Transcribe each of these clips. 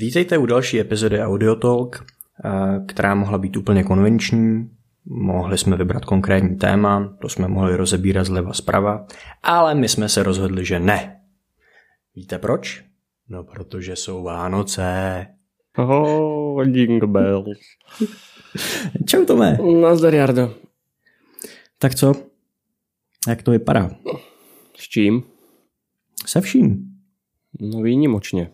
Vítejte u další epizody Audiotalk, eh, která mohla být úplně konvenční. Mohli jsme vybrat konkrétní téma, to jsme mohli rozebírat zleva zprava, ale my jsme se rozhodli, že ne. Víte proč? No, protože jsou Vánoce. Oh, jingle bells. Čau, Tome. Nazdar, Jardo. Tak co? Jak to vypadá? S čím? Se vším. No výnimočně.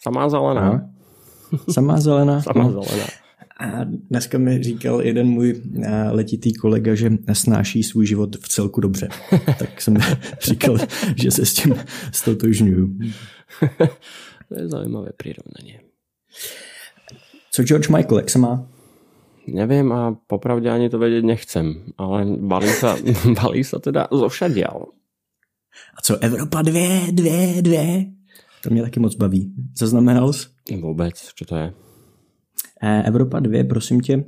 Samá zelená. No. Samá zelená. Samá No. zelená. A dneska mi říkal jeden můj eh, letitý kolega, že snáší svůj život v celku dobře. tak jsem říkal, že se s tím stotožňuju. To je zajímavé prirovnanie. Co George Michael, jak se má? Neviem a popravde ani to vedieť nechcem, ale balí sa, balí sa teda zo všadiaľ. A co Evropa dvě, dvě, dvě? To mě taky moc baví. Zaznamenal jsi? Vôbec, čo to je? Eh, Evropa 2, prosím tě,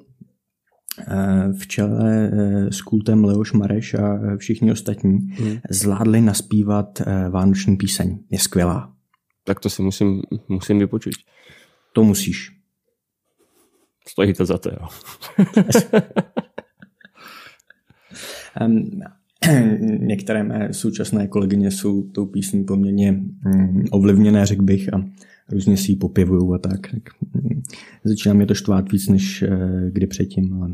eh, v čele eh, s kultem Leoš Mareš a všichni ostatní Hmm. zvládli naspívat vánoční píseň. Je skvělá. Tak to si musím, musím vypočuť. To musíš. Stojí to za to, jo. Některé mé současné kolegyně jsou tou písní poměrně mm, ovlivněné, řekl bych, a různě si ji popěvují a tak. tak mm, začíná mě to štvát víc než eh, kdy předtím, ale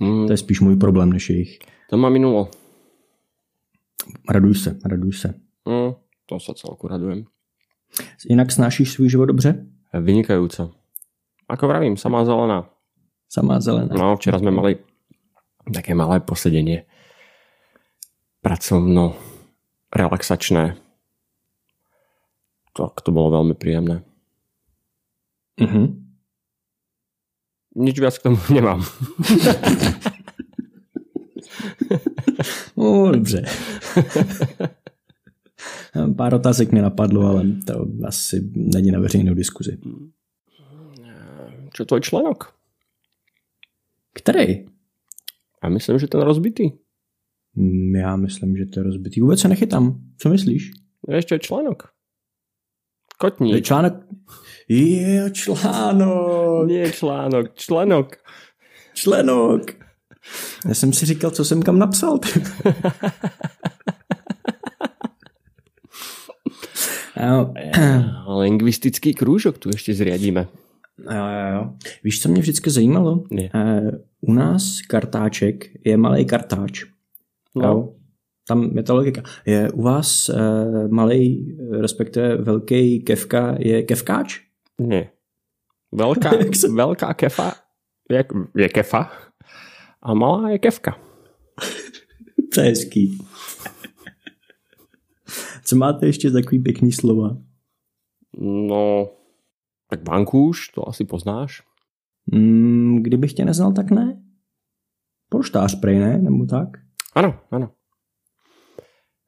Mm, to je spíš můj problém než jejich. to ma minulo. Raduj se, raduj se. Mm, to sa celku radujem. Jinak snášíš svůj život dobře? Vynikajúco. Ako vravím, samá zelená. Samá zelená. No, včera sme mali také malé posedenie. Pracovno, relaxačné. Tak to bolo veľmi príjemné. Mhm. Nič viac k tomu nemám. No, dobře. Pár otázek mi napadlo, ale to asi není na veřejnou diskuzi. Čo tvoj členok? Který? A myslím, že ten rozbitý. Mm, Já myslím, že to je rozbitý. Vůbec se nechytám. Co myslíš? Vieš, čo je členok? To je Kotník. článek... Je článok. Nie článok, členok. Členok. Já jsem si říkal, co jsem kam napsal. Jo, Lingvistický krúžok tu ešte zriadíme. jo, jo, jo. Víš, co mě vždycky zajímalo? Nie. Eh, U nás kartáček je malý kartáč. No, Jo. Tam je ta logika. Je u vás uh, malý, respektive velký kevka je kevkáč? Jak sa- veľká kefa je, je kefa a malá je kevka. To je hezký. Co máte ještě za takový pěkný slova? No, tak bankúš, to asi poznáš. Mm, kdybych tě neznal, tak ne? Polštář prej, ne? Nebo tak? Áno, áno.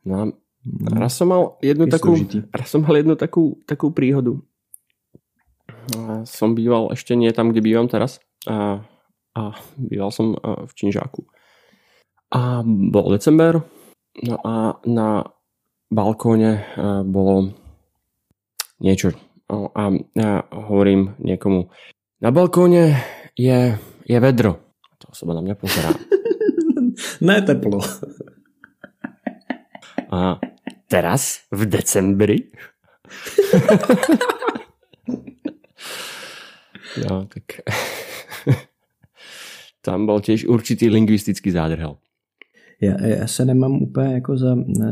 No, a raz som mal jednu Je takú, složitý. raz som mal jednu takú, takú príhodu. A Som býval ešte nie tam, kde bývam teraz. A, a býval som v Činžáku. A bol december. No a na balkóne bolo niečo. No A, a hovorím niekomu, na balkóne je, je vedro. To osoba na mňa pozerá. ne teplo. A teraz v decembri? no, tak tam bol tiež určitý lingvistický zádrhel. Já, já se nemám úplně jako za eh,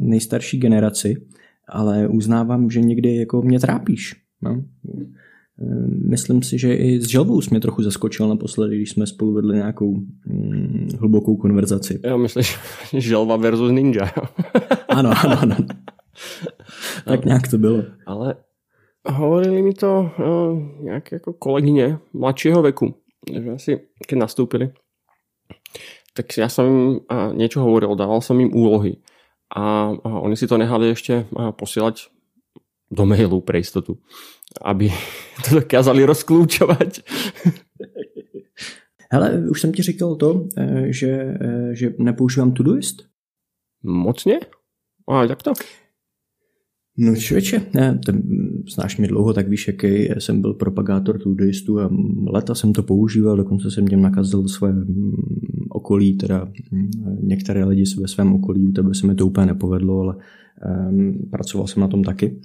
nejstarší generaci, ale uznávám, že někdy jako mě trápíš. No. Eh, Myslím si, že i s želvou jsi mě trochu zaskočil naposledy, když jsme spolu vedli nějakou mm, hlubokou konverzaci. Jo, myslíš, želva versus ninja. Ano, ano, ano. tak nějak to bylo. Ale hovorili mi to uh, nejaké ako kolegyne mladšieho veku, že asi keď nastúpili, tak ja som im uh, niečo hovoril, dával som im úlohy a, a oni si to nehali ešte uh, posielať do mailu pre istotu, aby to dokázali rozklúčovať. Hele, už jsem ti říkal to, eh, že, eh, že nepoužívám Todoist. Mocne? A jak to? No člověče, ne, ten, znáš mě dlouho, tak víš, jaký jsem byl propagátor Todoistu a leta jsem to používal, dokonce jsem těm nakazil své mm, okolí, teda mm, některé lidi ve svém okolí, u tebe se mi to úplně nepovedlo, ale um, pracoval jsem na tom taky.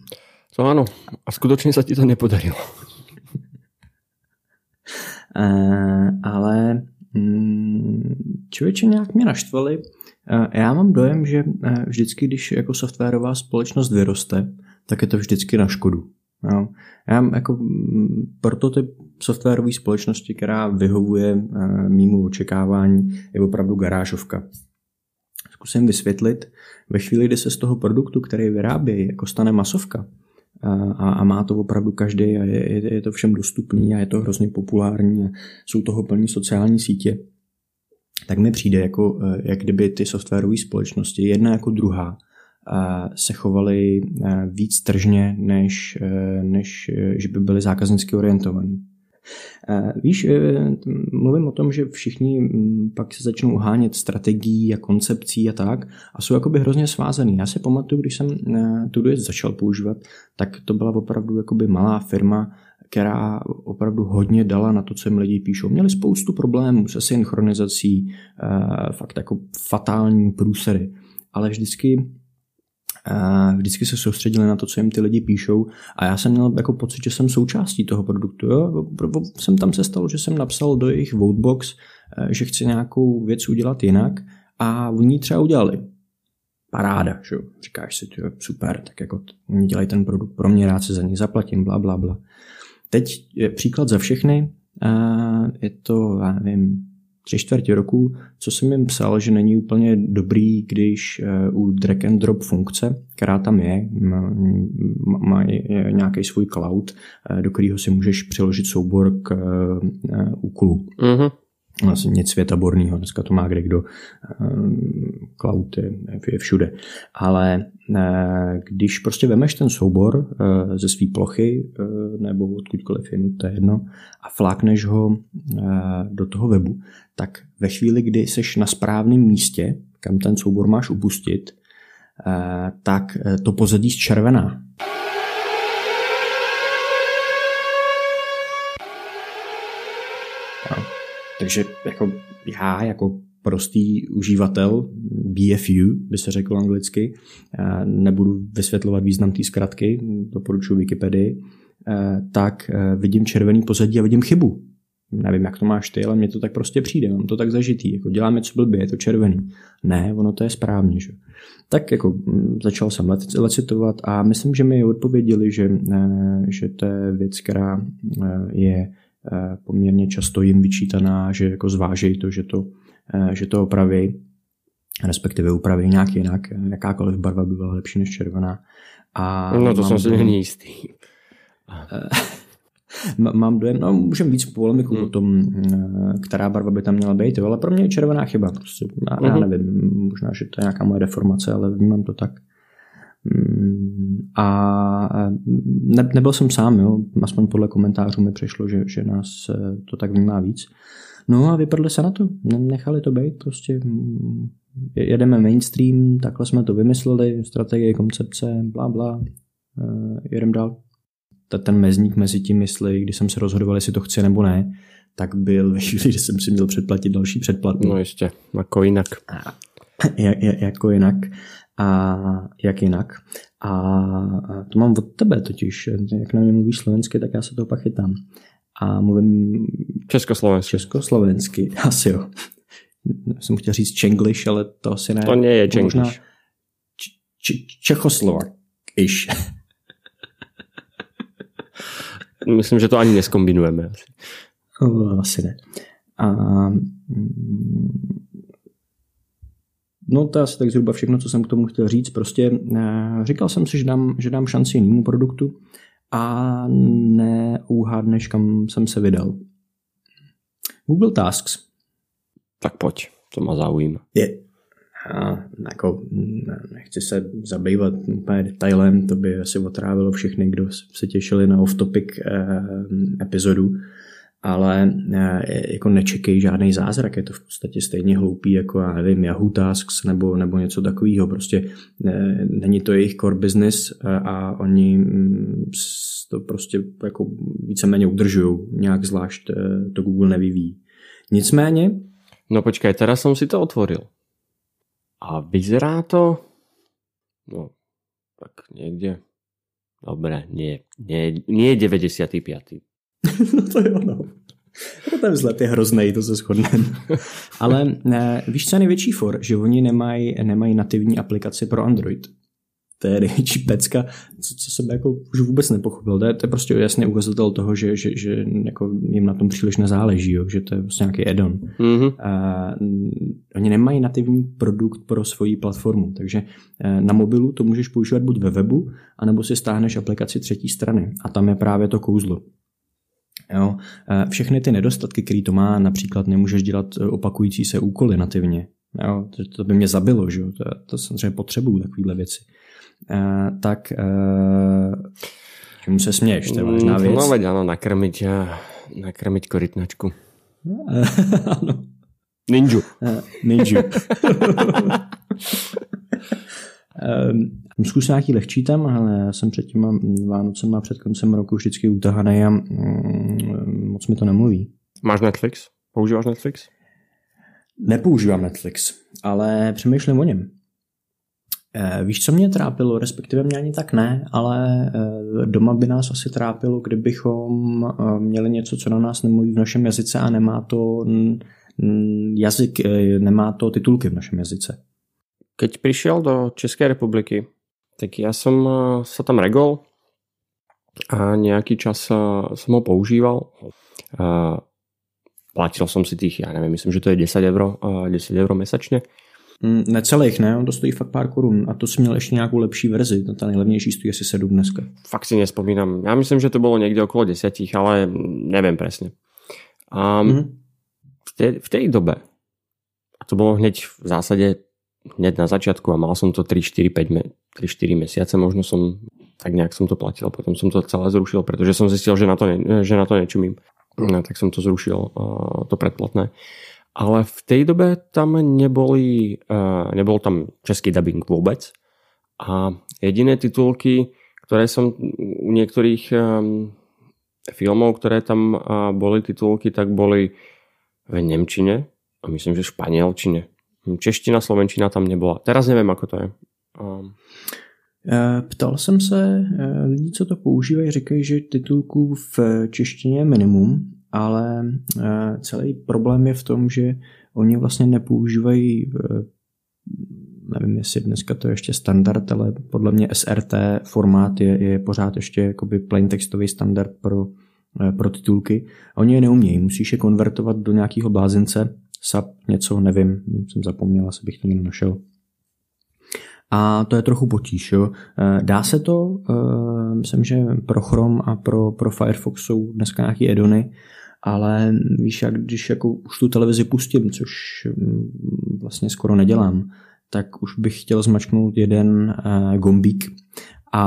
To ano, a skutečně se ti to nepodarilo. uh, ale um, člověče nějak mě naštvali, já mám dojem, že vždycky, když jako softwarová společnost vyroste, tak je to vždycky na škodu. Jo. Já jako prototyp softwarové společnosti, která vyhovuje mýmu očekávání, je opravdu garážovka. Zkusím vysvětlit, ve chvíli, kdy se z toho produktu, který vyrábějí, jako stane masovka, a, a má to opravdu každý a je, je to všem dostupný a je to hrozně populární a jsou toho plní sociální sítě, tak mi přijde, jako, eh, jak kdyby ty softwarové společnosti, jedna jako druhá, eh, se chovaly eh, víc tržně, než, než že by byly zákaznicky orientovaní. Víš, mluvím o tom, že všichni mm, pak se začnou hánět strategií a koncepcí a tak a jsou jakoby hrozně svázaný. Já si pamatuju, když jsem Todoist začal používat, tak to byla opravdu jakoby malá firma, která opravdu hodně dala na to, co jim lidi píšou. Měli spoustu problémů se synchronizací, eh, fakt jako fatální průsery, ale vždycky eh, vždycky se soustředili na to, co jim ty lidi píšou a já jsem měl jako pocit, že jsem součástí toho produktu. Jo? Jsem tam se stalo, že jsem napsal do jejich Votebox, eh, že chci nějakou věc udělat jinak a oni třeba udělali. Paráda, že? říkáš si, to super, tak jako oni dělají ten produkt pro mě, rád se za ně zaplatím, bla, bla, bla. Teď je příklad za všechny. Je to, já nevím, tři čtvrtě roku, co jsem jim psal, že není úplně dobrý, když e, u drag and drop funkce, která tam je, má nějaký svůj cloud, e, do kterého si můžeš přiložit soubor k e, úkolu. Mm-hmm nic světaborného, dneska to má kde kdo, ehm, cloud je, je všude. Ale eh, když prostě vemeš ten soubor eh, ze své plochy eh, nebo odkudkoliv je to je jedno a flákneš ho do toho webu, tak ve chvíli, kdy seš na správném místě, kam ten soubor máš upustit, tak to pozadí zčervená. Takže jako já jako prostý uživatel BFU, by se řekl anglicky, nebudu vysvětlovat význam té zkratky, doporučuji Wikipedii, tak vidím červený pozadí a vidím chybu. Nevím, jak to máš ty, ale mně to tak prostě přijde, mám to tak zažitý. Jako děláme co blbě, je to červený. Ne, ono to je správně. Že? Tak jako mm, začal jsem lecitovat a myslím, že mi odpověděli, že, že to je věc, která je Eh, poměrně často jim vyčítaná, že jako zvážejí to, že to, eh, že to opraví, respektive upraví nějak jinak. Jakákoliv barva by byla lepší než červená. A no to jsem si není jistý. Eh, mám dojem, no můžeme víc polemiku hmm. o tom, která barva by tam měla být, ale pro mě je červená chyba. Prostě, já, já mhm. nevím, možná, že to je nějaká moje deformace, ale vnímám to tak. A ne, nebyl jsem sám, jo. aspoň podle komentářů mi přišlo, že, že nás eh, to tak vnímá víc. No a vypadli se na to, nechali to být, prostě mm, jedeme mainstream, takhle jsme to vymysleli, strategie, koncepce, bla, bla, eh, jedeme dál. Ten mezník mezi tím, jestli, když jsem se rozhodoval, jestli to chci nebo ne, tak byl ve chvíli, že jsem si měl předplatit další předplatný. No ještě, jako jinak. jako jinak a jak jinak. A to mám od tebe totiž, jak na mě mluvíš slovensky, tak já se toho pak chytám. A mluvím československy. Československy, asi jo. Jsem chtěl říct čenglish, ale to asi ne. To nie je čenglish. Čechoslovak-ish. Myslím, že to ani neskombinujeme. Asi. Asi ne. A mm, No to je asi tak zhruba všechno, co jsem k tomu chtěl říct. Prostě eh, říkal jsem si, že dám, že dám šanci jinému produktu a neúhádneš, kam jsem se vydal. Google Tasks. Tak pojď, to má zaujíma. Je, a jako, nechci se zabývat úplně detailem, to by asi otrávilo všechny, kdo se těšili na off-topic eh, epizodu, ale eh, jako nečekej žádný zázrak, je to v podstatě stejně hloupý jako, já nevím, Yahoo Tasks nebo, nebo něco takového, prostě eh, není to jejich core business eh, a oni mm, to prostě jako víceméně udržují, nějak zvlášť to Google nevyvíjí. Nicméně... No počkej, teraz jsem si to otvoril. A vyzerá to, no tak někde, dobré, nie, nie, nie 95. no to je ono. Ten vzhled je hrozný, to se shodneme. Ale ne, víš, co je největší for? Že oni nemají nemají nativní aplikaci pro Android. To je největší pecka, co, co jsem jako už vůbec nepochopil. To je, to je prostě jasný ukazatel toho, že, že, že jako jim na tom příliš nezáleží, jo? že to je prostě nějaký add-on. Mm-hmm. A, oni nemají nativní produkt pro svoji platformu, takže e, na mobilu to můžeš používat buď ve webu, anebo si stáhneš aplikaci třetí strany. A tam je právě to kouzlo. Jo. E, všechny ty nedostatky, které to má, například nemůžeš dělat e, opakující se úkoly nativně. Jo. To, to by mě zabilo, že? To, to samozřejmě potřebuju takovéhle věci. E, tak čemu se směješ, to je vážná mm, věc. No veď ano, nakrmiť, nakrmiť korytnačku. ano. Ninju. Ninju. Um, se nějaký lehčí tam, ale já jsem před těma Vánocem a před koncem roku vždycky utahaný a mm, moc mi to nemluví. Máš Netflix? Používáš Netflix? Nepoužívám Netflix, ale přemýšlím o něm. E, víš, co mě trápilo? Respektive mě ani tak ne, ale e, doma by nás asi trápilo, kdybychom e, měli něco, co na nás nemluví v našem jazyce a nemá to jazyk, nemá to titulky v našem jazyce. Keď prišiel do Českej republiky, tak ja som eh, sa tam regol a nejaký čas eh, som ho používal. Platil som si tých, ja neviem, myslím, že to je 10 euro, 10 euro mesačně. Mm, necelých, ne? On to stojí fakt pár korun. A to si měl ještě nějakou lepší verzi. Ta nejlevnější stojí asi 7 dneska. Fakt si nespomínám. Já myslím, že to bylo někde okolo 10, ale nevím přesně. A mm-hmm. v, té, v té dobe, a to bylo hneď v zásadě hneď na začiatku a mal som to 3-4-5 3-4 mesiace, možno som tak nejak som to platil, potom som to celé zrušil, pretože som zistil, že na to, ne, že na to nečumím. No, tak som to zrušil, to predplatné. Ale v tej dobe tam neboli, nebol tam český dubbing vôbec a jediné titulky, ktoré som u niektorých filmov, ktoré tam boli titulky, tak boli v Nemčine a myslím, že v Španielčine. Čeština, Slovenčina tam nebyla. Teraz nevím, ako to je. Um. Ptal jsem se eh, lidí, co to používají, říkají, že titulků v češtině je minimum, ale eh, celý problém je v tom, že oni vlastně nepoužívají nevím, jestli dneska to je ještě standard, ale podle mě SRT formát je, je pořád ještě jakoby plain textový standard pro, pro titulky. Oni je neumějí, musíš je konvertovat do nějakého blázince, SAP, něco, nevím, jsem zapomněl, asi bych to někdo našel. A to je trochu potíž. Jo. Eh, dá se to, eh, myslím, že pro Chrome a pro, pro Firefox jsou dneska nějaké edony, ale víš, jak když jako už tu televizi pustím, což mm, vlastně skoro nedělám, tak už bych chtěl zmačknout jeden uh, gombík a,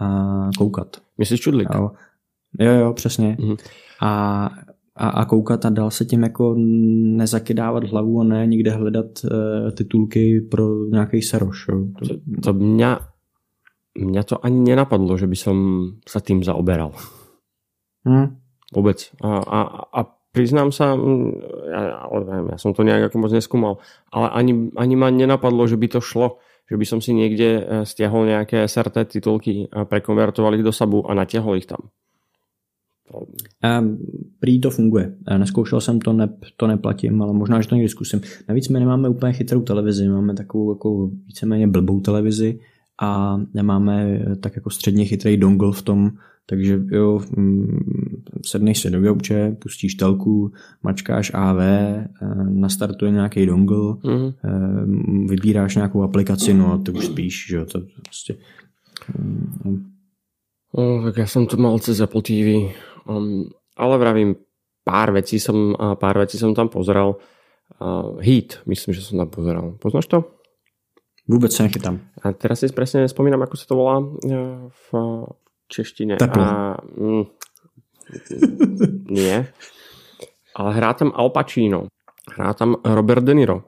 a koukat. Myslíš čudlík? Jo, jo, jo přesně. Mm-hmm. A a, a koukat a dál se tím jako nezakydávat hlavu a ne někde hledat uh, titulky pro nějaký seroš. Jo. To, to mě, mě to ani nenapadlo, že by som sa tým zaoberal. Hmm. Vůbec. A, a, a priznám sa, ja, ale neviem, ja som to nejak ako moc neskúmal, ale ani, ani ma nenapadlo, že by to šlo, že by som si niekde eh, stiahol nejaké SRT titulky a prekonvertoval ich do Sabu a natiahol ich tam. Um, prý to funguje. Neskoušel jsem to, ne, to neplatím, ale možná, že to někdy zkusím. Navíc my nemáme úplně chytrou televizi, máme takovou jako víceméně blbou televizi a nemáme tak jako středně chytrý dongle v tom, takže jo, mm, sedneš se do gauče, pustíš telku, mačkáš AV, eh, nastartuje nějaký dongle, mm-hmm. vybíráš nějakou aplikaci, no a ty už spíš, že jo, to prostě... No, tak já jsem to mal cez Apple TV Um, ale vravím, pár vecí som, pár vecí som tam pozeral. Uh, Heat, myslím, že som tam pozeral. Poznáš to? Vůbec se nechytám. A teraz si presne nespomínam, ako sa to volá uh, v češtine. Teplo. A, mm, Nie. Ale hrá tam Al Pacino. Hrá tam Robert De Niro.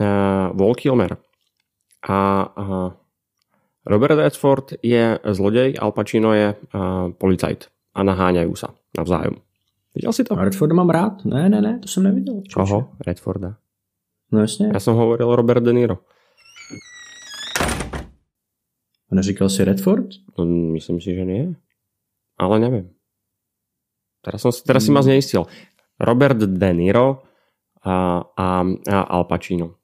Uh, Walt Kilmer. A uh, Robert Redford je zlodej, Al Pacino je uh, policajt. A naháňají se navzájem. Viděl jsi to? Redforda mám rád. Ne, ne, ne, to jsem neviděl. Čoho? Redforda. No jasně. Já jsem hovoril Robert De Niro. A neříkal jsi Redford? No, myslím si, že nie. Ale nevím. Teraz, som, teraz hmm. si ma zneistil. Robert De Niro a, a, a Al Pacino.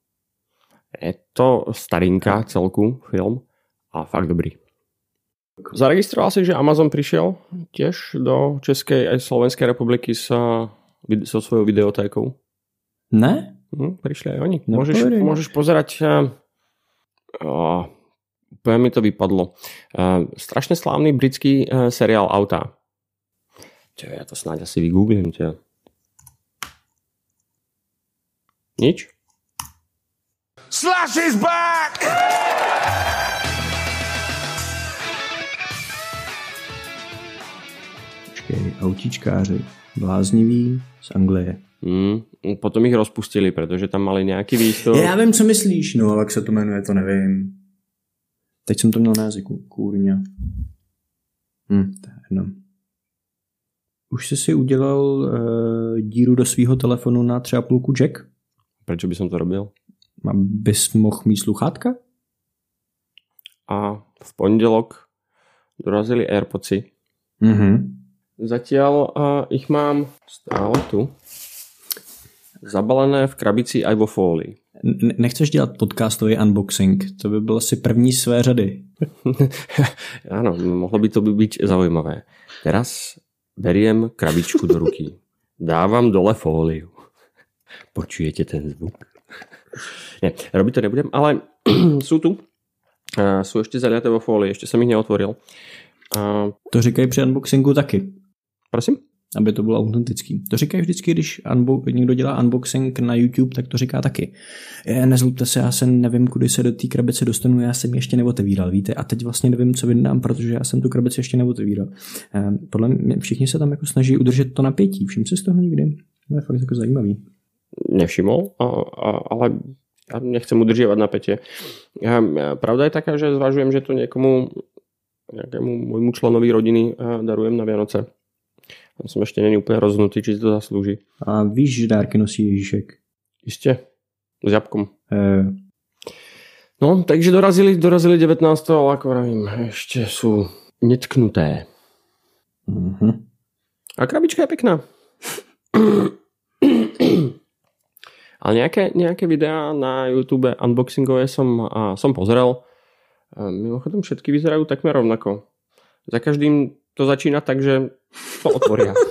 Je to starinka celku film a fakt dobrý. Zaregistroval si, že Amazon přišel těž do České a Slovenské republiky so, so svojou videotékou? Ne? Hm, přišli aj oni. Můžeš, můžeš pozerať uh, uh, úplně mi to vypadlo. Uh, strašně slávný britský uh, seriál Auta. Čo, já to snad asi vygooglím. Čo. Nič? Slash is back! Počkej, autičkáři. Blázniví z Anglie. Hmm, potom jich rozpustili, protože tam mali nějaký výstup. Já vím, co myslíš, no, ale jak se to jmenuje, to nevím. Teď jsem to měl na jazyku, kůrňa. Hm, to je jedno. Už jsi si udělal uh, díru do svého telefonu na třeba půlku jack? Proč by jsem to robil? Bys mohl mít sluchátka? A v pondělok dorazili Airpodsy. Mhm. Zatiaľ uh, ich mám stále tu. Zabalené v krabici aj vo fólii. Nechceš dělat podcastový unboxing? To by bylo asi první své řady. Áno, mohlo by to by byť zaujímavé. Teraz beriem krabičku do ruky. Dávam dole fóliu. Počujete ten zvuk? Ne, robiť to nebudem, ale sú tu. Uh, sú ešte zaliaté vo fólii, ešte som ich neotvoril. Uh, to říkají při unboxingu taky. Prosím? aby to bylo autentický. To říkají vždycky, když unbo- někdo dělá unboxing na YouTube, tak to říká taky. Je, nezlubte se, já se nevím, kudy se do té krabice dostanu, já jsem ještě neotevíral, víte, a teď vlastně nevím, co vydám, protože já jsem tu krabici ještě neotevíral. Ehm, podle mě všichni se tam jako snaží udržet to napětí. Všim si z toho někdy? To je fakt jako zajímavý. Nevšimol, a, a, ale ja nechcem udržiavať napätie. Ja, pravda je taká, že zvažujem, že to niekomu, nejakému môjmu členovi rodiny darujem na Vianoce. Já jsem ještě není úplně rozhodnutý, či si to zaslouží. A víš, že dárky nosí Ježíšek? Jistě. S jabkom. E... No, takže dorazili, dorazili 19. ale jako vravím, ještě jsou netknuté. Mm-hmm. A krabička je pěkná. Ale nějaké, nějaké videa na YouTube unboxingové som, a, som pozrel. A mimochodem všetky vyzerajú takmer rovnako. Za každým to začína tak, že to otvoria.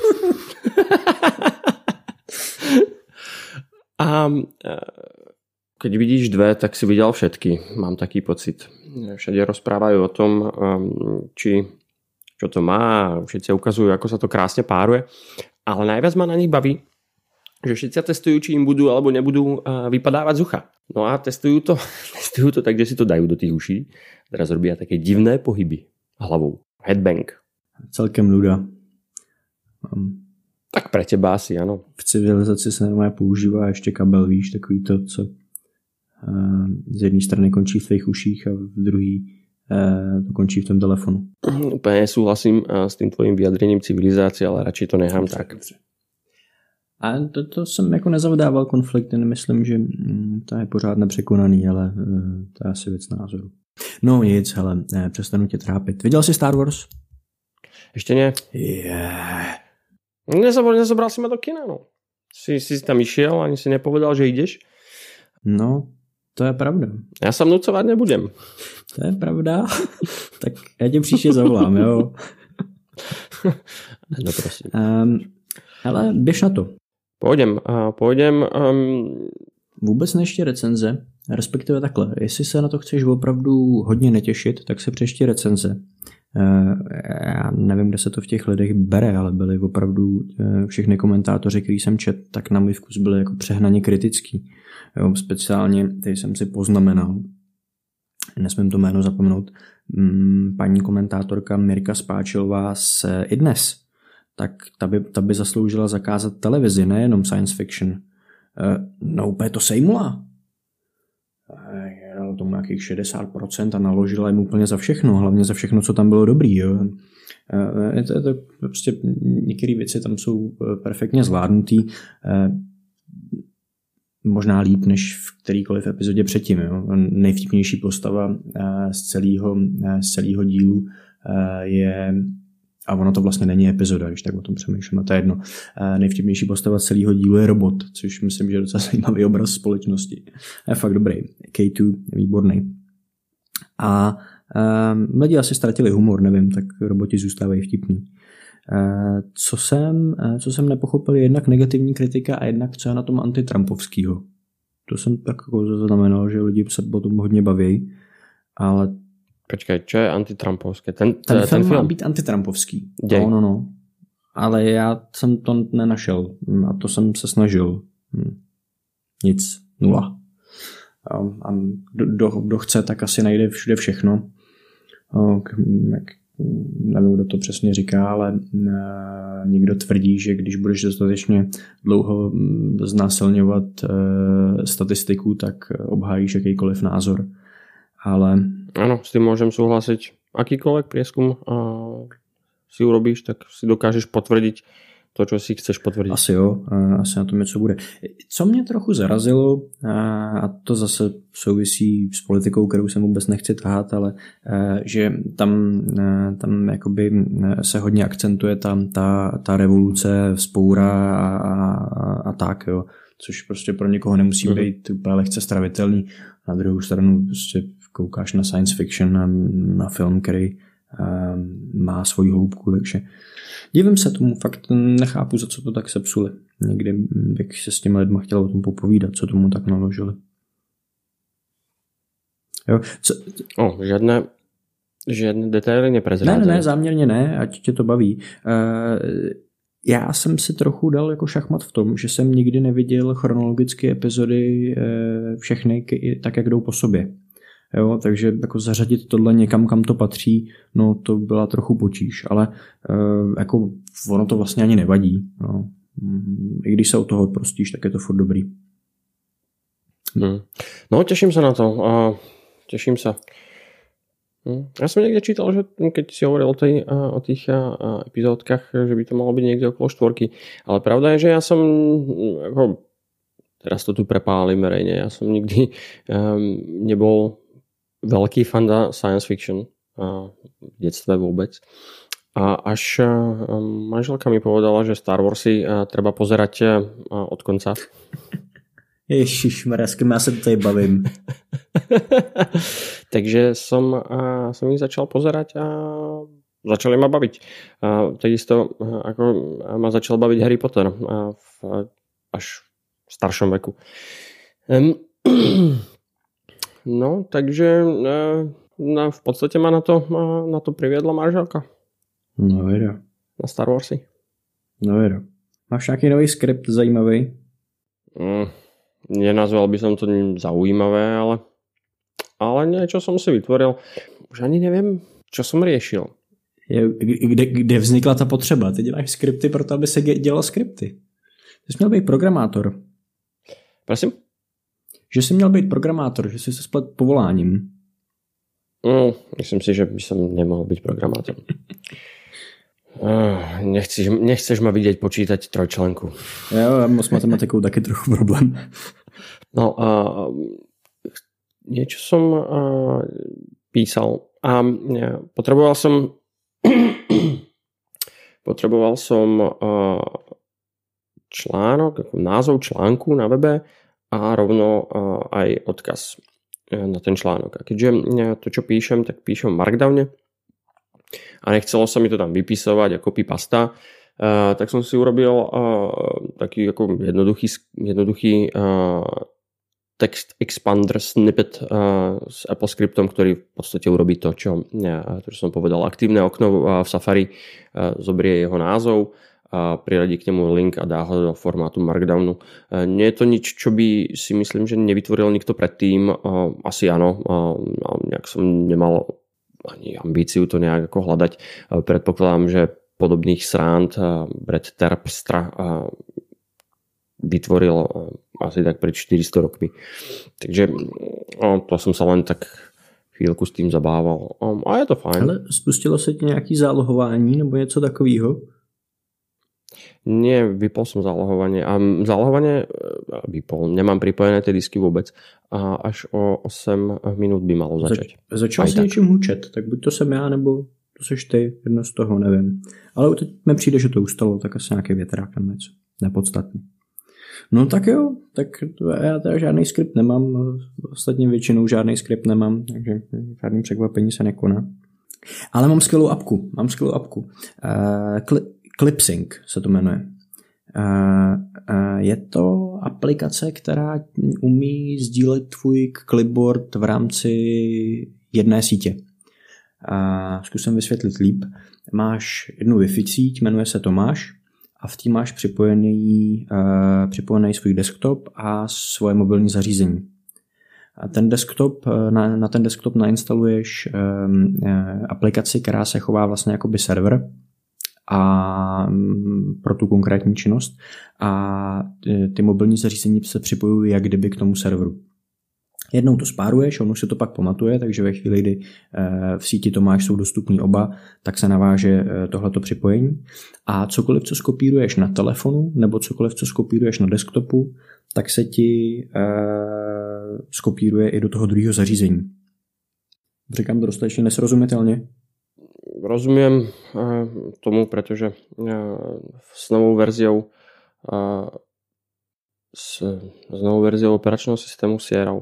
A keď vidíš dve, tak si viděl všetky. Mám taký pocit. Všade rozprávajú o tom, či čo to má, všetci ukazujú, ako sa to krásne páruje. Ale najviac ma na nich baví, že všetci testujú, či im budú alebo nebudú vypadávať z ucha. No a testujú to, testujú to tak, že si to dajú do tých uší. Teraz robia také divné pohyby hlavou. Headbang. Celkem nuda. Tak pre teba asi, ano. V civilizaci se normálně používá ještě kabel, víš, takový to, co uh, z jedné strany končí v tvých uších a v druhé uh, to končí v tom telefonu. Úplně souhlasím uh, s tím tvojím vyjadřením civilizace, ale radši to nechám tak. A to, to jsem jako nezavdával konflikty, nemyslím, že mm, to je pořád nepřekonaný, ale to je asi věc názoru. No nic, hele, přestanu tě trápit. Viděl jsi Star Wars? Ještě ne? Yeah. Nezabral, nezabral si ma do kina, no. Si, si tam išiel, ani si nepovedal, že ideš? No, to je pravda. Já se nucovat nebudem. To je pravda. tak já tě příště zavolám, jo. no prosím. Um, hele, běž na to. Půjdem, uh, půjdem. Um... Vůbec neště recenze, respektive takhle. Jestli se na to chceš opravdu hodně netěšit, tak se přeště recenze. Eh, já nevím, kde se to v těch lidech bere, ale byli opravdu eh, všechny komentátoři, který jsem čet, tak na můj vkus byli jako přehnaně kritický. Jo, speciálně, tady jsem si poznamenal, nesmím to jméno zapomenout, mm, paní komentátorka Mirka Spáčilová z i dnes, tak ta by, ta by zasloužila zakázat televizi, nejenom science fiction. No úplně to sejmula. Tomu nějakých 60% a naložila jim úplně za všechno, hlavně za všechno, co tam bylo dobrý. Jo. Je to, je to prostě některé věci tam jsou perfektně zvládnutý možná líp než v kterýkoliv epizodě předtím. Jo. Nejvtipnější postava z celého, z celého dílu je a ono to vlastně není epizoda, když tak o tom přemýšlím, a to je jedno. Nejvtipnější postava celého dílu je robot, což myslím, že je docela zajímavý obraz společnosti. Je fakt dobrý. K2 je výborný. A um, lidi asi ztratili humor, nevím, tak roboti zůstávají vtipní. Uh, co jsem, uh, co jsem nepochopil, je jednak negativní kritika a jednak co je na tom antitrampovského. To jsem tak jako zaznamenal, že lidi se o tom hodně baví, ale Počkej, čo je antitrampovské? Ten, ten, ten film, film má být antitrampovský. Děj. No, no, no. Ale já jsem to nenašel a to jsem se snažil. Hm. Nic. Nula. A, a kdo, kdo chce, tak asi najde všude všechno. Jak, nevím, kdo to přesně říká, ale někdo tvrdí, že když budeš dostatečně dlouho hm, znásilňovat e, statistiku, tak obhájíš jakýkoliv názor. Ale Áno, s tým môžem súhlasiť. Akýkoľvek prieskum si urobíš, tak si dokážeš potvrdiť to, čo si chceš potvrdiť. Asi jo, asi na tom něco bude. Co mě trochu zarazilo, a to zase souvisí s politikou, kterou jsem vůbec nechci tahat, ale že tam, tam jakoby se hodně akcentuje tam ta, ta revoluce, vzpoura a, a, a tak, jo což prostě pro někoho nemusí mhm. být úplně lehce stravitelný. Na druhou stranu prostě koukáš na science fiction, na, na film, který um, má svoji hloubku, takže divím se tomu, fakt nechápu, za co to tak sepsuli. Někdy bych se s těmi lidmi chtěl o tom popovídat, co tomu tak naložili. Jo, co... O, žádné, žádné detaily neprezrádzají. Ne, ne, ne, záměrně ne, ať tě to baví. Uh, já jsem si trochu dal jako šachmat v tom, že jsem nikdy neviděl chronologicky epizody uh, všechny tak, jak jdou po sobě. Jo, takže jako zařadit tohle někam, kam to patří, no to byla trochu počíš, ale uh, jako ono to vlastně ani nevadí. No. I když se o toho odprostíš, tak je to furt dobrý. Hmm. No, těším se na to. Uh, těším se. Hmm. Já jsem někde čítal, že keď si hovoril o, tej, o tých epizódkach, že by to malo byť niekde okolo štvorky. Ale pravda je, že ja som ako, teraz to tu prepálím verejne, ja som nikdy um, nebol veľký fanda science fiction a v detstve vôbec. A až manželka mi povedala, že Star Warsy treba pozerať od konca. Ježišmarja, s kým ja sa tutaj bavím. Takže som, som ich začal pozerať a začali ma baviť. A takisto ako ma začal baviť Harry Potter a v až v staršom veku. No, takže no, v podstate ma na to, na to priviedla manželka. No věro. Na Star Warsy. No věro. Máš nějaký nový skript zajímavý? Mm, nenazval by som to zaujímavé, ale, ale niečo som si vytvoril. Už ani neviem, čo som riešil. Je, kde, kde vznikla ta potřeba? Ty děláš skripty proto, aby se dělal skripty. Ty jsi měl být programátor. Prosím? Že jsi měl být programátor, že jsi se splet povoláním. Mm, myslím si, že by som nemohl být programátor. Uh, nechceš, nechceš ma vidieť počítať trojčlenku. Jo, ja mám s matematikou taky trochu problém. No a uh, niečo som uh, písal a uh, potreboval som potreboval som uh, článok, názov článku na webe a rovno aj odkaz e, na ten článok. A keďže e, to, čo píšem, tak píšem v Markdowne a nechcelo sa mi to tam vypisovať a copy pasta, e, tak som si urobil taký ako jednoduchý, jednoduchý text expander snippet s Apple Scriptom, ktorý v podstate urobí to, čo, čo som povedal. Aktívne okno v Safari zobrie jeho názov, a priradí k nemu link a dá ho do formátu Markdownu. E, nie je to nič, čo by si myslím, že nevytvoril nikto predtým. Asi áno, nejak som nemal ani ambíciu to nejak ako hľadať. E, predpokladám, že podobných srand Brett Terpstra vytvoril asi tak pred 400 rokmi. Takže no, to som sa len tak chvíľku s tým zabával. A je to fajn. Ale spustilo se ti nějaký zálohování nebo něco takového? Nie, vypol som zálohovanie. A zálohovanie e, vypol. Nemám pripojené tie disky vôbec. A až o 8 minút by malo začať. Zač- začal jsi něčím hučet, tak buď to jsem já, nebo to seš ty, jedno z toho, nevím. Ale teď mi přijde, že to ustalo, tak asi nějaký větrák nebo něco. Nepodstatný. No tak jo, tak já teda žádný skript nemám, ostatně většinou žádný skript nemám, takže žádný překvapení se nekoná. Ale mám skvělou apku, mám skvělou apku. Uh, Clipsync se to jmenuje. Je to aplikace, která umí sdílet tvůj clipboard v rámci jedné sítě. Zkusím vysvětlit líp. Máš jednu Wi-Fi síť, jmenuje se Tomáš a v tím máš připojený, připojený svůj desktop a svoje mobilní zařízení. A ten desktop, na, na ten desktop nainstaluješ aplikaci, která se chová vlastně jako by server a um, pro tu konkrétní činnost a ty, ty mobilní zařízení se připojují jak kdyby k tomu serveru. Jednou to spáruješ, on už se to pak pamatuje, takže ve chvíli, kdy eh, v síti Tomáš jsou dostupní oba, tak se naváže eh, tohleto připojení. A cokoliv, co skopíruješ na telefonu, nebo cokoliv, co skopíruješ na desktopu, tak se ti skopíruje i do toho druhého zařízení. Říkám to dostatečně nesrozumitelně? Rozumím tomu, protože s novou verziou s, s novou verziou operačného systému Sierra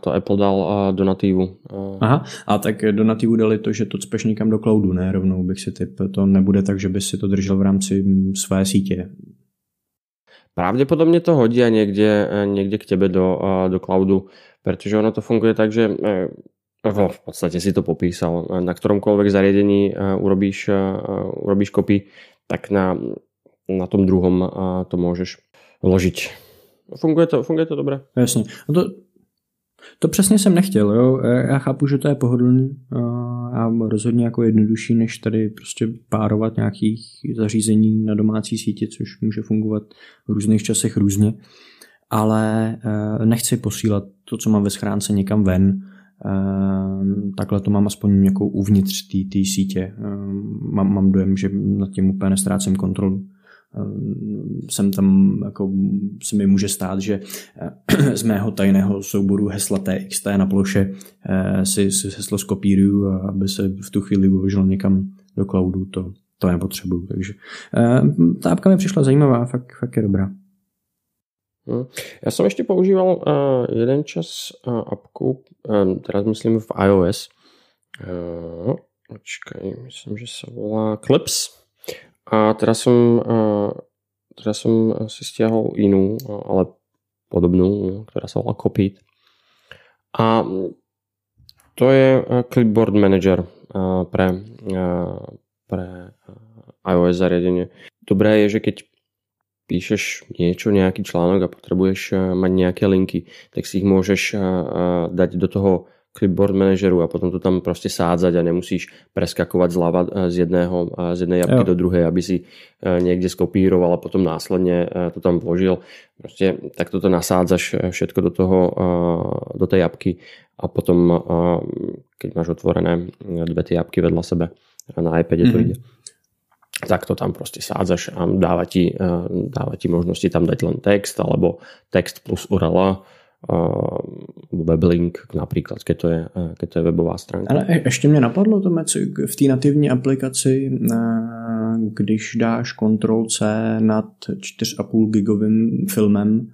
to Apple dal do nativu. Aha, a tak do nativu dali to, že to cpeš někam do cloudu, ne? Rovnou bych si typ. To nebude tak, že by si to držel v rámci své sítě. Pravděpodobně to hodí a někde, někde k tebe do, do cloudu, protože ono to funguje tak, že v podstate si to popísal. Na ktoromkoľvek zariadení urobíš, urobíš kopy, tak na, na tom druhom to môžeš vložiť. Funguje to, funguje to dobré. Jasně. No to, to přesně jsem nechtěl, jo. Já chápu, že to je pohodlný a rozhodně jako jednodušší, než tady prostě párovat nějakých zařízení na domácí síti, což může fungovat v různých časech různě. Ale nechci posílat to, co mám ve schránce, někam ven. E, takhle to mám aspoň nějakou uvnitř té sítě. E, mám, mám dojem, že nad tím úplně nestrácím kontrolu jsem tam, jako se mi může stát, že z mého tajného souboru hesla TXT na ploše eh, si, si heslo skopíruju, aby se v tu chvíli uložil někam do cloudu, to, to nepotřebuju. Takže eh, ta apka mi přišla zajímavá, fakt, fakt je dobrá. Hmm. Já jsem ještě používal uh, jeden čas uh, apku, uh, teraz myslím v iOS. Počkej, myslím, že se volá Clips. A teraz som, teraz som si stiahol inú, ale podobnú, ktorá sa volá Copit. A to je Clipboard Manager pre, pre iOS zariadenie. Dobré je, že keď píšeš niečo, nejaký článok a potrebuješ mať nejaké linky, tak si ich môžeš dať do toho clipboard manažeru a potom to tam prostě sádzať a nemusíš preskakovať zľava eh, z jedného, eh, z jednej jabky jo. do druhé, aby si eh, někde skopíroval a potom následně to tam vložil. Prostě tak toto nasádzaš všetko do toho, do tej jabky a potom, keď máš otvorené dve ty jabky vedľa sebe na iPade mm-hmm. to mhm. Tak to tam prostě sádzaš a dáva ti, dáva ti možnosti tam dať len text alebo text plus URL weblink například, keď to je, keď to je webová stránka. Ale e, ještě mě napadlo to, v té nativní aplikaci, když dáš Ctrl C nad 4,5 gigovým filmem,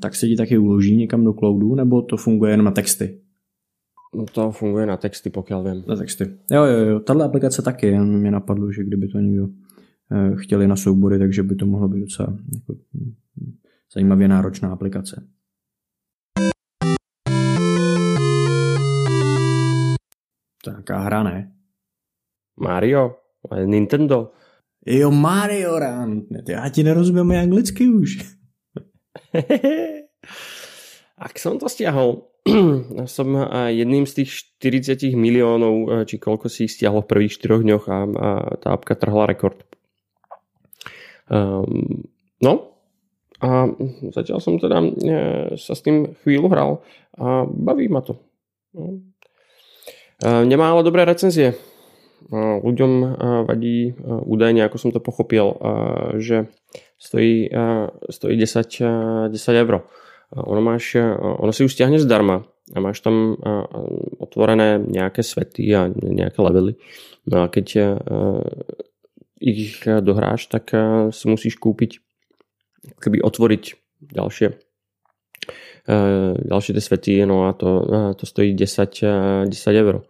tak se ti taky uloží někam do cloudu, nebo to funguje jen na texty? No, to funguje na texty, pokud vím. Na texty. Jo, jo, jo. Tahle aplikace taky, mě napadlo, že kdyby to někdo chtěli na soubory, takže by to mohlo být docela jako, zajímavě náročná aplikace. To je nějaká hra, ne? Mario? Nintendo? Jo, Mario Run. Já ti nerozumím anglicky už. ak som to stiahol, som jedným z tých 40 miliónov, či koľko si ich stiahol v prvých 4 dňoch a, a tá apka trhla rekord. Um, no, a zatiaľ som teda e, sa s tým chvíľu hral a baví ma to. No. E, nemá ale dobré recenzie. E, ľuďom e, vadí e, údajne, ako som to pochopil, e, že stojí, e, stojí 10, e, 10 eur. Ono, máš, e, ono si už stiahne zdarma a máš tam e, otvorené nejaké svety a nejaké levely. No a keď e, ich dohráš, tak si musíš kúpiť keby otvoriť ďalšie ďalšie tie svety, no a to, to stojí 10, 10 eur.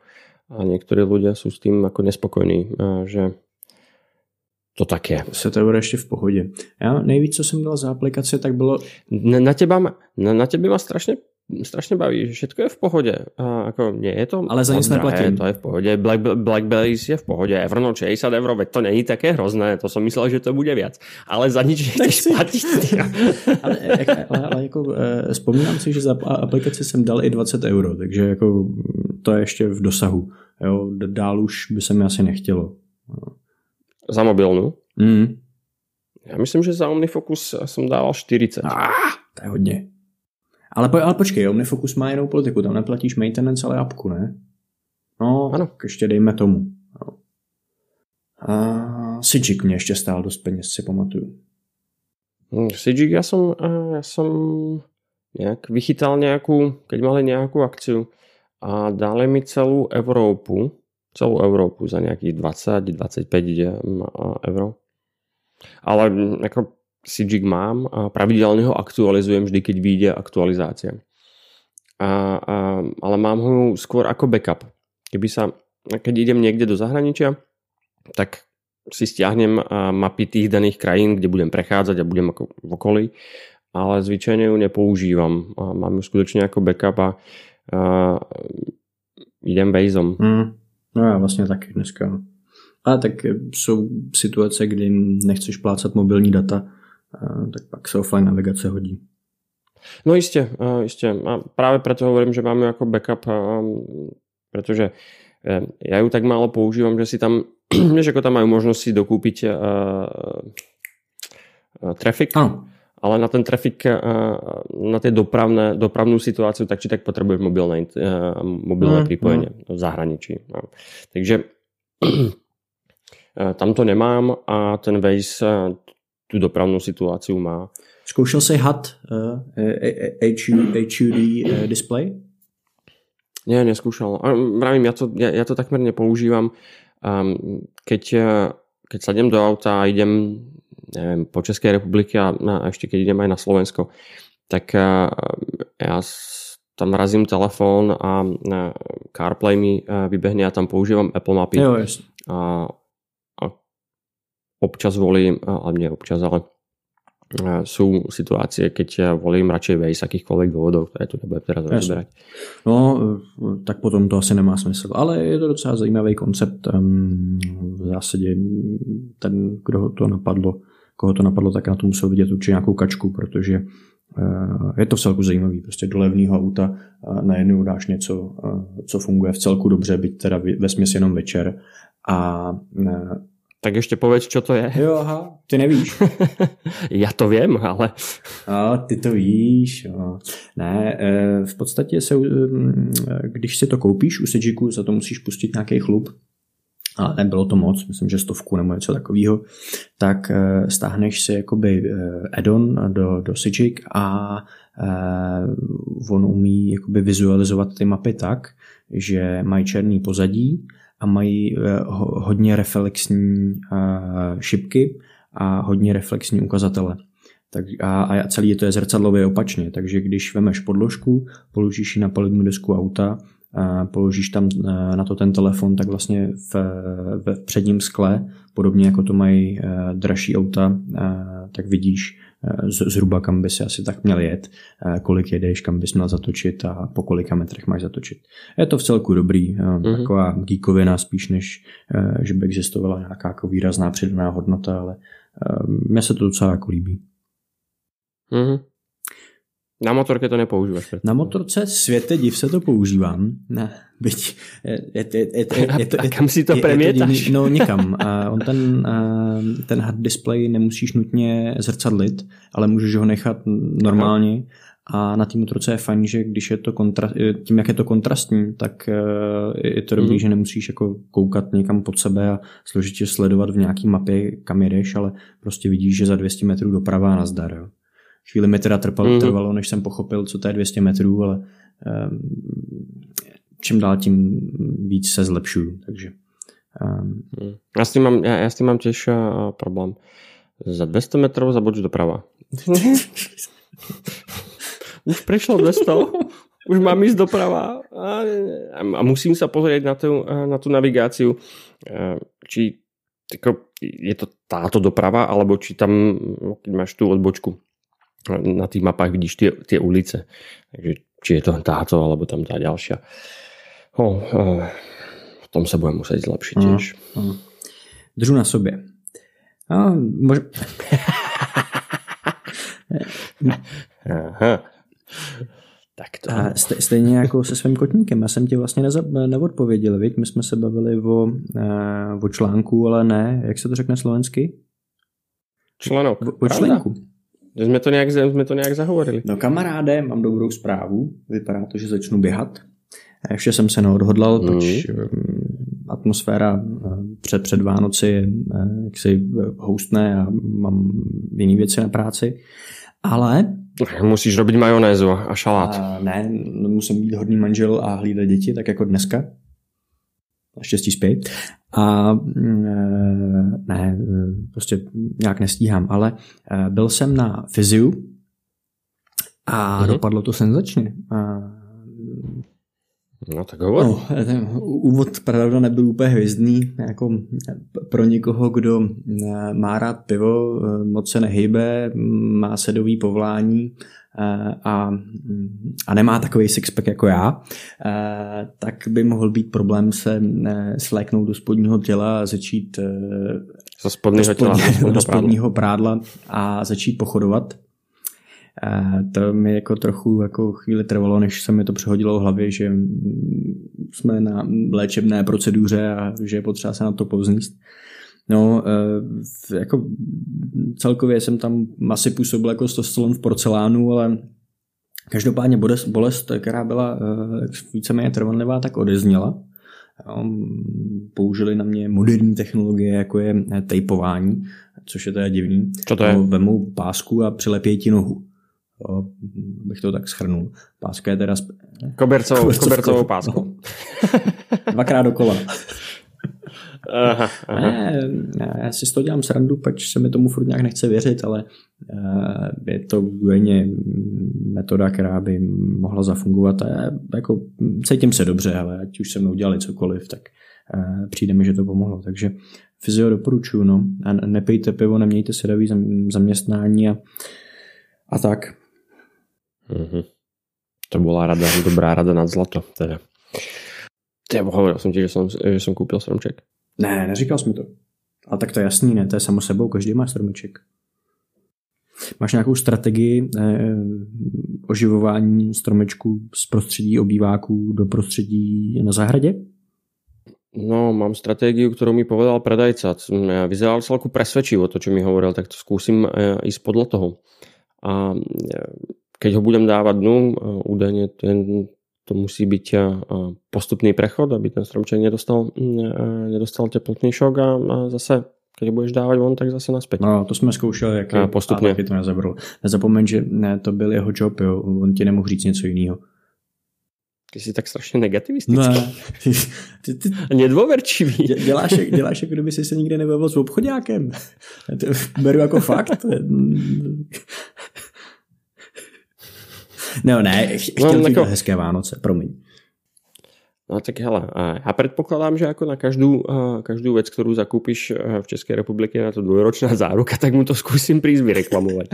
A niektorí ľudia sú s tým ako nespokojní, že to tak je. Se to bude ještě v pohodě. Já nejvíc, co jsem dal za aplikace, tak bylo... Na, na, teba, na, na tebe ma strašne strašne baví, že všetko je v pohode. A ako nie je to Ale za nic neplatím. To je v pohode. Black, Blackberries je v pohode. Evernote 60 eur, veď to není také hrozné. To som myslel, že to bude viac. Ale za nič nechceš platiť. ale, ale, ale jako, eh, vzpomínám si, že za aplikaci jsem dal i 20 euro, takže jako to je ještě v dosahu. Jo, dál už by se mi asi nechtělo. Za mobilnu? Mm. Já myslím, že za Omnifocus jsem dával 40. Ah, to je hodně. Ale, ale počkej, Omnifocus má jinou politiku, tam neplatíš maintenance, ale apku, ne? No, ano. ještě dejme tomu. No. A Sigik mě ještě stál dost peněz, si pamatuju. Hm, Sigik, já jsem, já jsem nějak vychytal nějakou, keď mali nějakou akciu a dali mi celou Evropu, celou Evropu za nějakých 20-25 euro. Ale jako Sijig mám a pravidelne ho aktualizujem vždy, keď vyjde aktualizácia. A, a, ale mám ho skôr ako backup. Keby sa, keď idem niekde do zahraničia, tak si stiahnem mapy tých daných krajín, kde budem prechádzať a budem ako v okolí, ale zvyčajne ju nepoužívam. Mám ju skutočne ako backup a, a idem Wazeom. Mm. No já vlastně taky dneska. A tak jsou situace, kdy nechceš plácat mobilní data, tak pak se offline navigace hodí. No jistě, jistě. A právě proto hovorím, že máme jako backup, protože e, já ju tak málo používám, že si tam, než jako tam mají možnost si dokúpiť uh, uh, trafik, ano. Ale na ten trafik, uh, na tie dopravné, dopravnú situáciu, tak či tak potrebuješ mobilné, uh, mobilné mm, připojenie mm. v zahraničí. No. Takže tam to nemám a ten Waze tu dopravnou situaci má. Zkoušel jsi HUD, HUD, display? Nie, neskúšal. Vravím, ja to, ja, ja to takmer nepoužívam. Um, keď, eh, keď sadem do auta a idem neviem, po Českej republike a, a ešte keď idem aj na Slovensko, tak uh, ja tam razím telefón a uh, CarPlay mi uh, vybehne a tam používam Apple mapy. Jo, jasne. A občas volím, ale nie občas, ale sú situácie, keď volím radšej Waze akýchkoľvek dôvodov, ktoré tu nebudem teraz rozberať. No, tak potom to asi nemá smysl. Ale je to docela zajímavý koncept. V zásadě ten, kdo to napadlo, koho to napadlo, tak na to musel vidět určitě nějakou kačku, protože eh, je to v celku zajímavý. Prostě do levného auta najednou dáš něco, eh, co funguje v celku dobře, byť teda ve směs jenom večer a eh, tak ešte povedz, čo to je. Jo, aha, ty nevíš. Já to vím, ale... A ty to víš. Jo. Ne, v podstatě se, když si to koupíš u Sejiku, za to musíš pustit nějaký chlup, a nebylo to moc, myslím, že stovku nebo něco takového, tak e, stáhneš si jakoby e, add-on do, do Sijik a on umí jakoby vizualizovat ty mapy tak, že mají černý pozadí a mají eh, hodně reflexní eh, šipky a hodně reflexní ukazatele. Tak a, a celý to je zrcadlově opačně, takže když vemeš podložku, položíš ji na palubní desku auta, položíš tam eh, na to ten telefon, tak vlastně v, v předním skle, podobně jako to mají dražší auta, tak vidíš zhruba kam by si asi tak měl jet, kolik jedeš, kam bys měl zatočit a po kolika metrech máš zatočit. Je to v celku dobrý, mm-hmm. taková geekovina spíš, než že by existovala nějaká jako výrazná přidaná hodnota, ale mně se to docela jako líbí. Mm-hmm. Na motorke to nepoužíváš? Na motorce světe div se to používám. Ne, byť je, je, je, je, je, to, a kam si to premietaš? No nikam. A on ten, ten hard display nemusíš nutně zrcadlit, ale můžeš ho nechat normálně. A na té motorce je fajn, že když je to kontra, tím, jak je to kontrastní, tak je to dobrý, mm. že nemusíš jako koukat někam pod sebe a složitě sledovat v nějaký mapě, kam jedeš, ale prostě vidíš, že za 200 metrů doprava a nazdar. Jo. Chvíli mi teda trvalo, mm-hmm. trvalo, než jsem pochopil, co to je 200 metrů, ale um, čím dál tím víc se zlepšuju. Takže, um, já, s tím mám, já, já s tím mám těž uh, problém. Za 200 metrů zaboč doprava. Už přišlo 200, už mám jít doprava a, a musím se pozrieť na tu, na tu navigáciu, či jako, je to táto doprava, alebo či tam, keď máš tu odbočku, na tých mapách vidíš tie, tie ulice. Takže či je to táto, alebo tam tá ďalšia. No, v tom sa budem musieť zlepšiť mm, tiež. Mm. Držu na sobě. A, mož... Aha. Tak to. A stejně jako se svým kotníkem. Já jsem ti vlastně neodpověděl, viď? My jsme se bavili o, o článku, ale ne, jak se to řekne slovensky? Článok. O, o článku. Že jsme to, nějak, jsme to nějak zahovorili. No kamaráde, mám dobrou zprávu. Vypadá to, že začnu běhat. Ještě jsem se neodhodlal, mm. proč atmosféra eh, před, před Vánoci je eh, jaksi houstné a mám jiné věci na práci. Ale... Musíš robit majonézu a šalát. A ne, musím být hodný manžel a hlídat děti, tak jako dneska. Naštěstí spí. A mm, ne, prostě nějak nestíhám, ale eh, byl jsem na fyziu a mm-hmm. dopadlo to senzačně. A, No tak hovor. No, ten úvod pravda nebyl úplně hvězdný. Jako pro někoho, kdo má rád pivo, moc se nehybe, má sedový povolání, a, a nemá takový sixpack jako já, tak by mohl být problém se sléknout do spodního těla a začít do spodního, těla, do spodního prádla a začít pochodovat. To mi jako trochu jako chvíli trvalo, než se mi to přehodilo v hlavě, že jsme na léčebné proceduře a že je potřeba se na to povzníst. No, e, jako celkově jsem tam asi působil jako stostolon v porcelánu, ale každopádně bolest, bolest která byla e, víceméně trvanlivá, tak odezněla. Použili na mě moderní technologie, jako je tejpování, což je teda divný. Co to je? No, vemu pásku a přilepějí ti nohu. Jo, bych to tak schrnul. Páska je teda... Sp... Kobercovou, kobercovou pásku. Dvakrát dokola. Aha, aha. Ne, já si z toho dělám srandu, pač se mi tomu furt nějak nechce věřit, ale uh, je to údajně metoda, která by mohla zafungovat a já, jako cítím se dobře, ale ať už se mnou dělali cokoliv, tak uh, přijde mi, že to pomohlo. Takže fyzio doporučuju, no. A nepejte pivo, nemějte sedavý zaměstnání a, a tak. Mm-hmm. To byla rada, dobrá rada nad zlato. Teda. Já hovoril jsem ti, že jsem, že jsem koupil stromček. Ne, neříkal jsi mi to. A tak to je jasný, ne? To je samo sebou, každý má stromeček. Máš nějakou strategii eh, oživování stromečků z prostředí obýváků do prostředí na zahradě? No, mám strategii, kterou mi povedal predajca. Vyzeral celku presvedčivo to, čo mi hovoril, tak to zkusím eh, ísť podle toho. A eh, keď ho budem dávat dnu, eh, údajně to musí být postupný prechod, aby ten stromček nedostal, nedostal teplotný šok a zase když budeš dávat von, tak zase naspět. No, to jsme zkoušeli, jak a postupně. A to nezabral. Nezapomeň, že ne, to byl jeho job, jo. on ti nemohl říct něco jiného. Ty jsi tak strašně negativistický. Ne. Ty, ty, Nedôverčivý. Děláš, děláš, jako kdyby jsi se nikdy nebavil s obchodňákem. To beru jako fakt. No ne, chtěl no, jako... hezké Vánoce, promiň. No tak hele, já předpokládám, že jako na každou, každou věc, kterou zakupíš v České republice na to dvojročná záruka, tak mu to zkusím prísť vyreklamovat.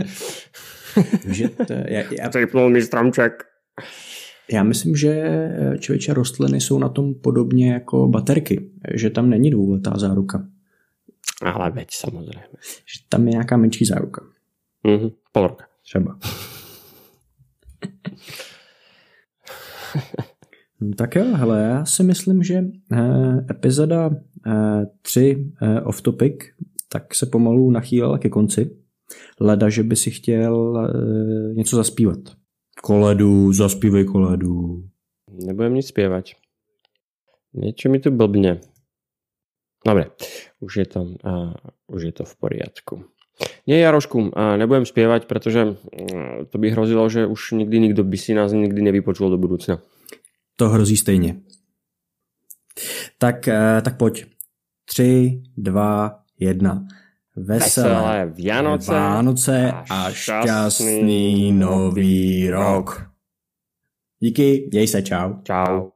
že to, já, já... Mi stromček. Já myslím, že eh, člověče rostliny jsou na tom podobně jako baterky, že tam není dvouletá záruka. Ale veď samozřejmě. Že tam je nějaká menší záruka. Mhm, pol roka. Třeba. tak jo, hele, já si myslím, že eh, epizoda eh, 3 eh, off topic tak se pomalu nachýlila ke konci. Leda, že by si chtěl eh, něco zaspívat. Koledu, zaspívej koledu. Nebudem nic zpěvat. Niečo mi tu blbne. Dobre, už je to, uh, už je to v poriadku. Nie, Jarošku, nebudem spievať, pretože uh, to by hrozilo, že už nikdy nikdo by si nás nikdy nevypočul do budúcna. To hrozí stejně. Tak, uh, tak pojď. Tři, dva, jedna. Veselé, Veselé Vianoce, Vánoce a šťastný nový rok. Díky, měj se, čau. Čau.